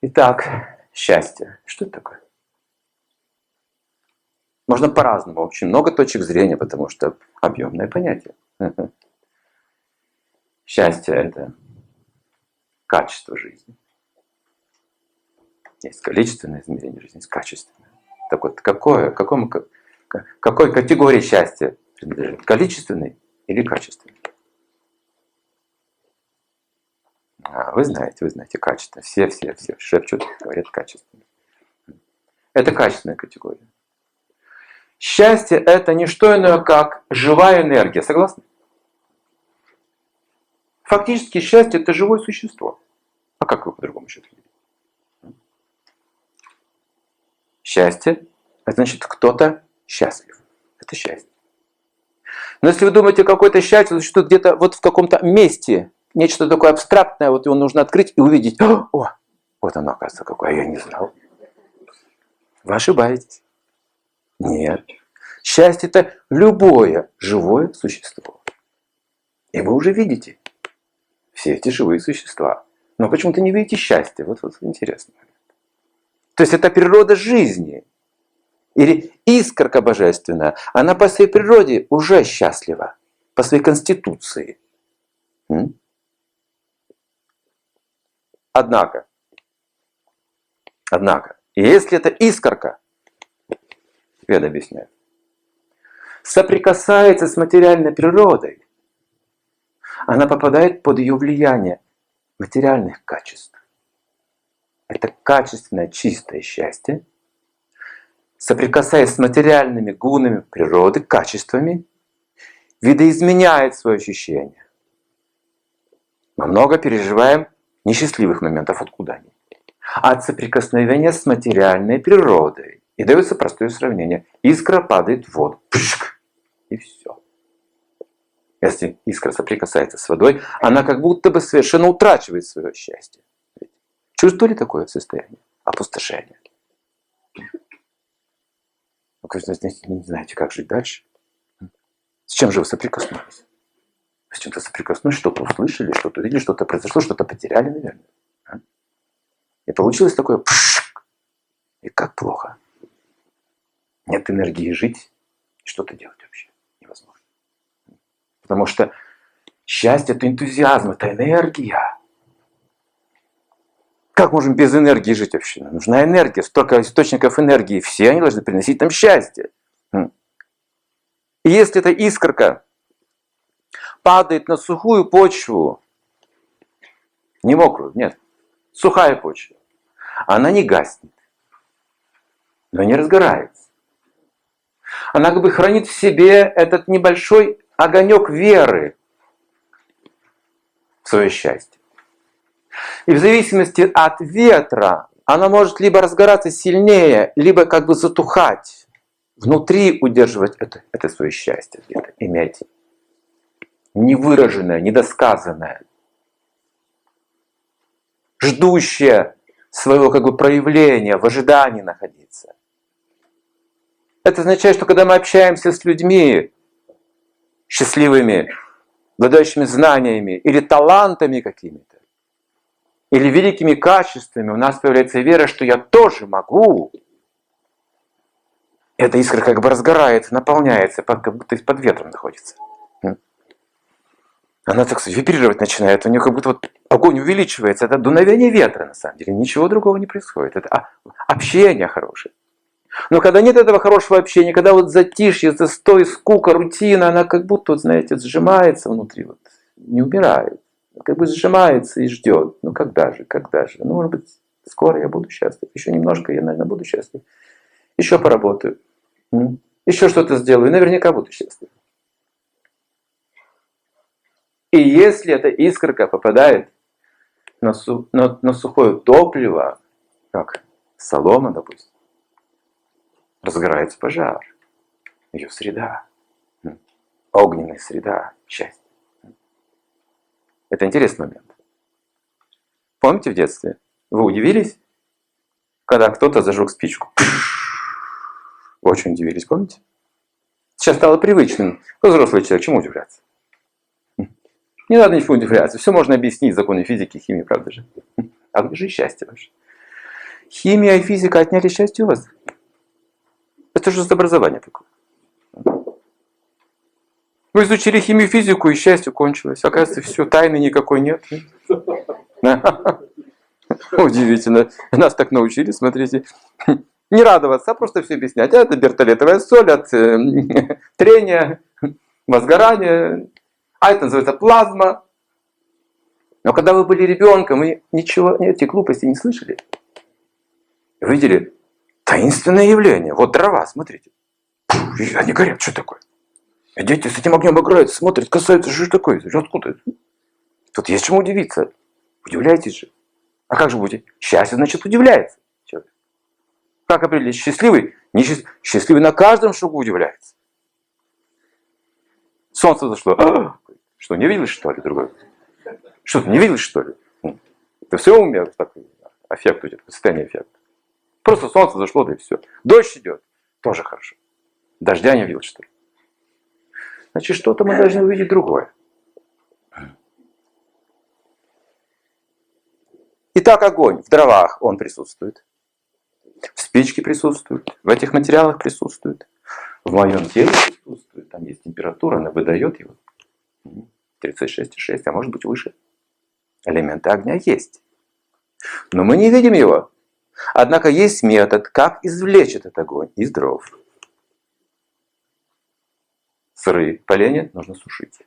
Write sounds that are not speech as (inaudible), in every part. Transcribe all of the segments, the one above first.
Итак, счастье. Что это такое? Можно по-разному, очень много точек зрения, потому что объемное понятие. (laughs) Счастье – это качество жизни. Есть количественное измерение жизни, есть качественное. Так вот, какое, какому, какой категории счастья принадлежит? Количественный или качественный? А, вы знаете, вы знаете, качество. Все, все, все шепчут, говорят качественно. Это качественная категория. Счастье – это не что иное, как живая энергия. Согласны? Фактически счастье – это живое существо. А как его по-другому еще? Счастье – это значит, кто-то счастлив. Это счастье. Но если вы думаете, какое-то счастье, что где-то вот в каком-то месте, нечто такое абстрактное, вот его нужно открыть и увидеть. (gasps) О, вот оно, оказывается, какое, я не знал. Вы ошибаетесь. Нет. Счастье – это любое живое существо. И вы уже видите все эти живые существа. Но почему-то не видите счастья. Вот, вот интересно. То есть это природа жизни. Или искорка божественная. Она по своей природе уже счастлива. По своей конституции. Однако, однако, если это искорка, я объясняю, соприкасается с материальной природой, она попадает под ее влияние материальных качеств. Это качественное, чистое счастье, соприкасаясь с материальными гунами природы, качествами, видоизменяет свое ощущение. Мы много переживаем несчастливых моментов, откуда они? От соприкосновения с материальной природой. И дается простое сравнение. Искра падает в воду. Пшк, и все. Если искра соприкасается с водой, она как будто бы совершенно утрачивает свое счастье. Чувствовали такое состояние? Опустошение. Вы не знаете, как жить дальше. С чем же вы соприкоснулись? С чем-то соприкоснулись, что-то услышали, что-то увидели, что-то произошло, что-то потеряли, наверное. А? И получилось такое. И как плохо. Нет энергии жить что-то делать вообще невозможно. Потому что счастье – это энтузиазм, это энергия. Как можем без энергии жить вообще? Нужна энергия, столько источников энергии. Все они должны приносить нам счастье. И если эта искорка падает на сухую почву, не мокрую, нет, сухая почва, она не гаснет, но не разгорается. Она как бы хранит в себе этот небольшой огонек веры в свое счастье. И в зависимости от ветра она может либо разгораться сильнее, либо как бы затухать. Внутри удерживать это, это свое счастье где-то, иметь невыраженное, недосказанное, ждущее своего как бы проявления, в ожидании находиться. Это означает, что когда мы общаемся с людьми счастливыми, обладающими знаниями или талантами какими-то, или великими качествами, у нас появляется вера, что я тоже могу. Эта искра как бы разгорается, наполняется, как будто из-под ветром находится. Она, так сказать, вибрировать начинает, у нее как будто вот огонь увеличивается. Это дуновение ветра, на самом деле. Ничего другого не происходит. Это общение хорошее. Но когда нет этого хорошего общения, когда вот затишье, застой, скука, рутина, она как будто, вот, знаете, сжимается внутри, вот, не умирает. Как бы сжимается и ждет. Ну когда же, когда же? Ну, может быть, скоро я буду счастлив. Еще немножко я, наверное, буду счастлив. Еще поработаю. Еще что-то сделаю. Наверняка буду счастлив. И если эта искорка попадает на, су, на, на сухое топливо, как солома, допустим, разгорается пожар. Ее среда. Огненная среда счастья. Это интересный момент. Помните в детстве? Вы удивились, когда кто-то зажег спичку? Вы очень удивились, помните? Сейчас стало привычным. Взрослый человек, чему удивляться? Не надо ничего удивляться. Все можно объяснить законы физики, химии, правда же? (laughs) А где же счастье ваше? Химия и физика отняли счастье у вас. Это же образование такое. Вы изучили химию, физику, и счастье кончилось. Оказывается, все, тайны никакой нет. (laughs) Удивительно. Нас так научили, смотрите. (laughs) Не радоваться, а просто все объяснять. Это бертолетовая соль от э, трения, возгорания. А это называется плазма. Но когда вы были ребенком, вы ничего, эти глупости не слышали. Видели таинственное явление. Вот дрова, смотрите. Они горят, что такое? И дети с этим огнем играют, смотрят, касаются, что такое? Откуда это? Тут есть чему удивиться. Удивляйтесь же. А как же будете? Счастье, значит, удивляется человек. Как определить? Счастливый? Не счастливый на каждом шагу удивляется. Солнце зашло. А, что, не видели, что ли, другой? Что, не видел, что ли? Ты все умел такой эффект тебя, состояние эффекта. Просто солнце зашло, да и все. Дождь идет, тоже хорошо. Дождя не видел, что ли? Значит, что-то мы должны увидеть другое. Итак, огонь в дровах, он присутствует. В спичке присутствует, в этих материалах присутствует. В моем теле присутствует, там есть температура, она выдает его. 36,6, а может быть выше. Элементы огня есть. Но мы не видим его. Однако есть метод, как извлечь этот огонь из дров. Сырые поленья нужно сушить.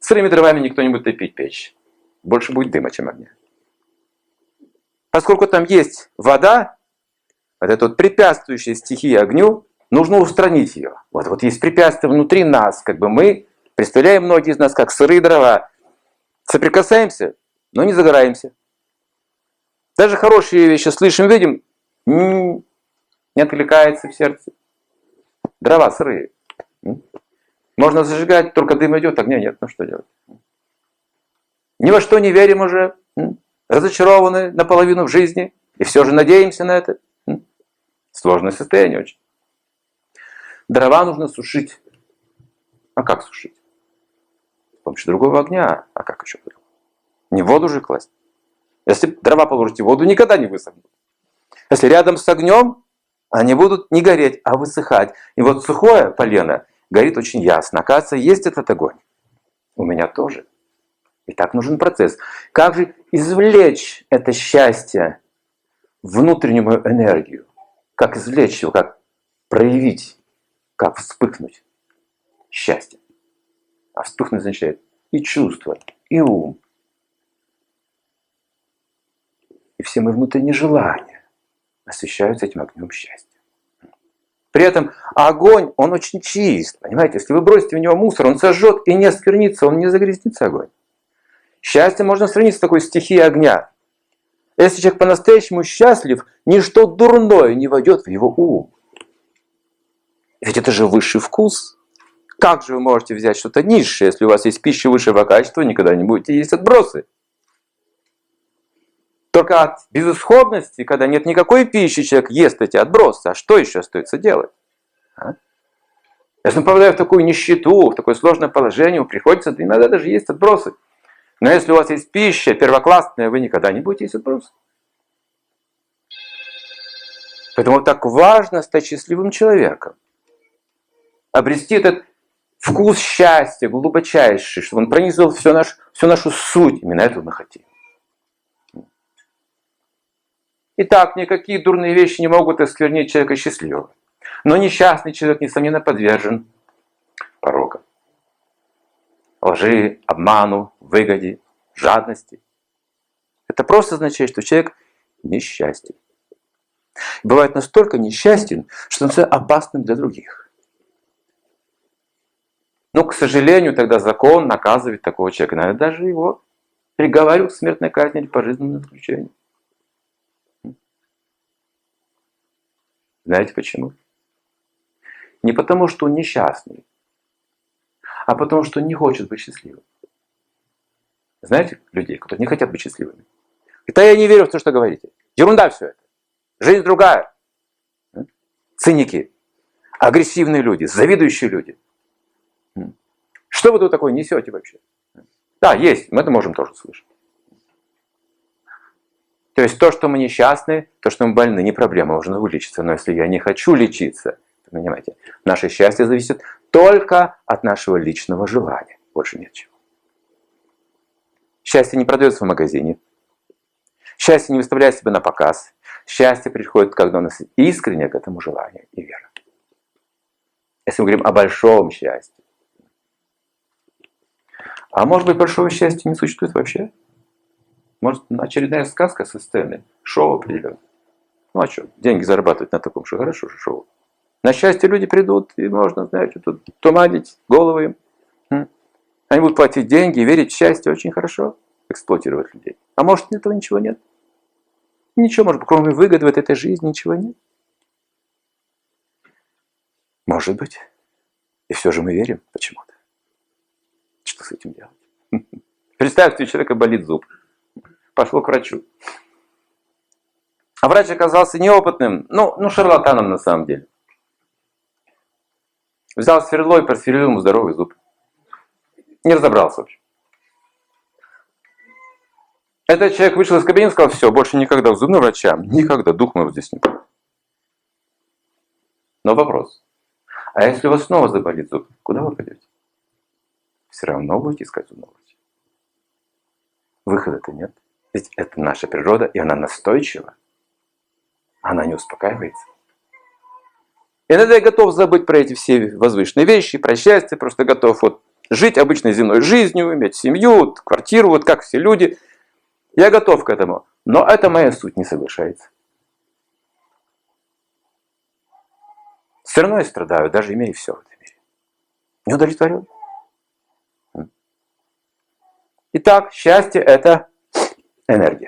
Сырыми дровами никто не будет топить печь. Больше будет дыма, чем огня. Поскольку там есть вода, вот эта вот препятствующая стихия огню, нужно устранить ее. Вот, вот есть препятствие внутри нас, как бы мы, представляем многие из нас, как сырые дрова, соприкасаемся, но не загораемся. Даже хорошие вещи слышим, видим, не откликается в сердце. Дрова сырые. Можно зажигать, только дым идет, огня нет, ну что делать? Ни во что не верим уже разочарованы наполовину в жизни, и все же надеемся на это. Сложное состояние очень. Дрова нужно сушить. А как сушить? С помощью другого огня. А как еще? Не в воду же класть. Если дрова положите в воду, никогда не высохнут. Если рядом с огнем, они будут не гореть, а высыхать. И вот сухое полено горит очень ясно. Оказывается, есть этот огонь. У меня тоже. И так нужен процесс. Как же извлечь это счастье, внутреннюю энергию? Как извлечь его, как проявить, как вспыхнуть счастье? А вспыхнуть означает и чувство, и ум, и все мои внутренние желания освещаются этим огнем счастья. При этом огонь, он очень чист. Понимаете, если вы бросите в него мусор, он сожжет и не осквернится, он не загрязнится огонь. Счастье можно сравнить с такой стихией огня. Если человек по-настоящему счастлив, ничто дурное не войдет в его ум. Ведь это же высший вкус. Как же вы можете взять что-то низшее, если у вас есть пища высшего качества, никогда не будете есть отбросы? Только от безысходности, когда нет никакой пищи, человек ест эти отбросы. А что еще остается делать? А? Если он попадает в такую нищету, в такое сложное положение, приходится, иногда даже есть отбросы. Но если у вас есть пища первоклассная, вы никогда не будете есть отброс. Поэтому так важно стать счастливым человеком. Обрести этот вкус счастья глубочайший, чтобы он пронизывал всю, наш, всю нашу суть. Именно этого мы хотим. Итак, никакие дурные вещи не могут осквернить человека счастливого. Но несчастный человек, несомненно, подвержен порокам лжи, обману, выгоде, жадности. Это просто означает, что человек несчастен. Бывает настолько несчастен, что он становится опасным для других. Но, к сожалению, тогда закон наказывает такого человека. Наверное, даже его приговаривают к смертной казни или пожизненному заключению. Знаете почему? Не потому, что он несчастный, а потому что не хочет быть счастливым. Знаете людей, которые не хотят быть счастливыми? Это я не верю в то, что говорите. Ерунда все это. Жизнь другая. Циники, агрессивные люди, завидующие люди. Что вы тут такое несете вообще? Да, есть, мы это можем тоже слышать. То есть то, что мы несчастны, то, что мы больны, не проблема, можно вылечиться. Но если я не хочу лечиться, понимаете, наше счастье зависит только от нашего личного желания. Больше нет чего. Счастье не продается в магазине. Счастье не выставляет себя на показ. Счастье приходит, когда у нас искренне к этому желание и вера. Если мы говорим о большом счастье. А может быть, большого счастья не существует вообще? Может, очередная сказка со сцены, шоу определенно. Ну а что, деньги зарабатывать на таком шоу, хорошо же шоу. На счастье люди придут, и можно, знаете, тут туманить головы им. Они будут платить деньги, верить в счастье, очень хорошо эксплуатировать людей. А может, этого ничего нет? Ничего, может, кроме выгоды в этой жизни ничего нет. Может быть. И все же мы верим почему-то. Что с этим делать? (laughs) Представьте, у человека болит зуб. Пошел к врачу. А врач оказался неопытным, ну, ну шарлатаном на самом деле. Взял сверло и просверлил ему здоровый зуб. Не разобрался вообще. Этот человек вышел из кабинета и сказал, все, больше никогда в зубного врача, никогда, дух мой вот здесь не будет. Но вопрос, а если у вас снова заболит зуб, куда вы пойдете? Все равно будете искать врача. Выхода-то нет. Ведь это наша природа, и она настойчива. Она не успокаивается. Иногда я готов забыть про эти все возвышенные вещи, про счастье, просто готов вот жить обычной земной жизнью, иметь семью, квартиру, вот как все люди. Я готов к этому, но это моя суть не соглашается. Все равно я страдаю, даже имея все в этом мире. Не удовлетворен. Итак, счастье – это энергия.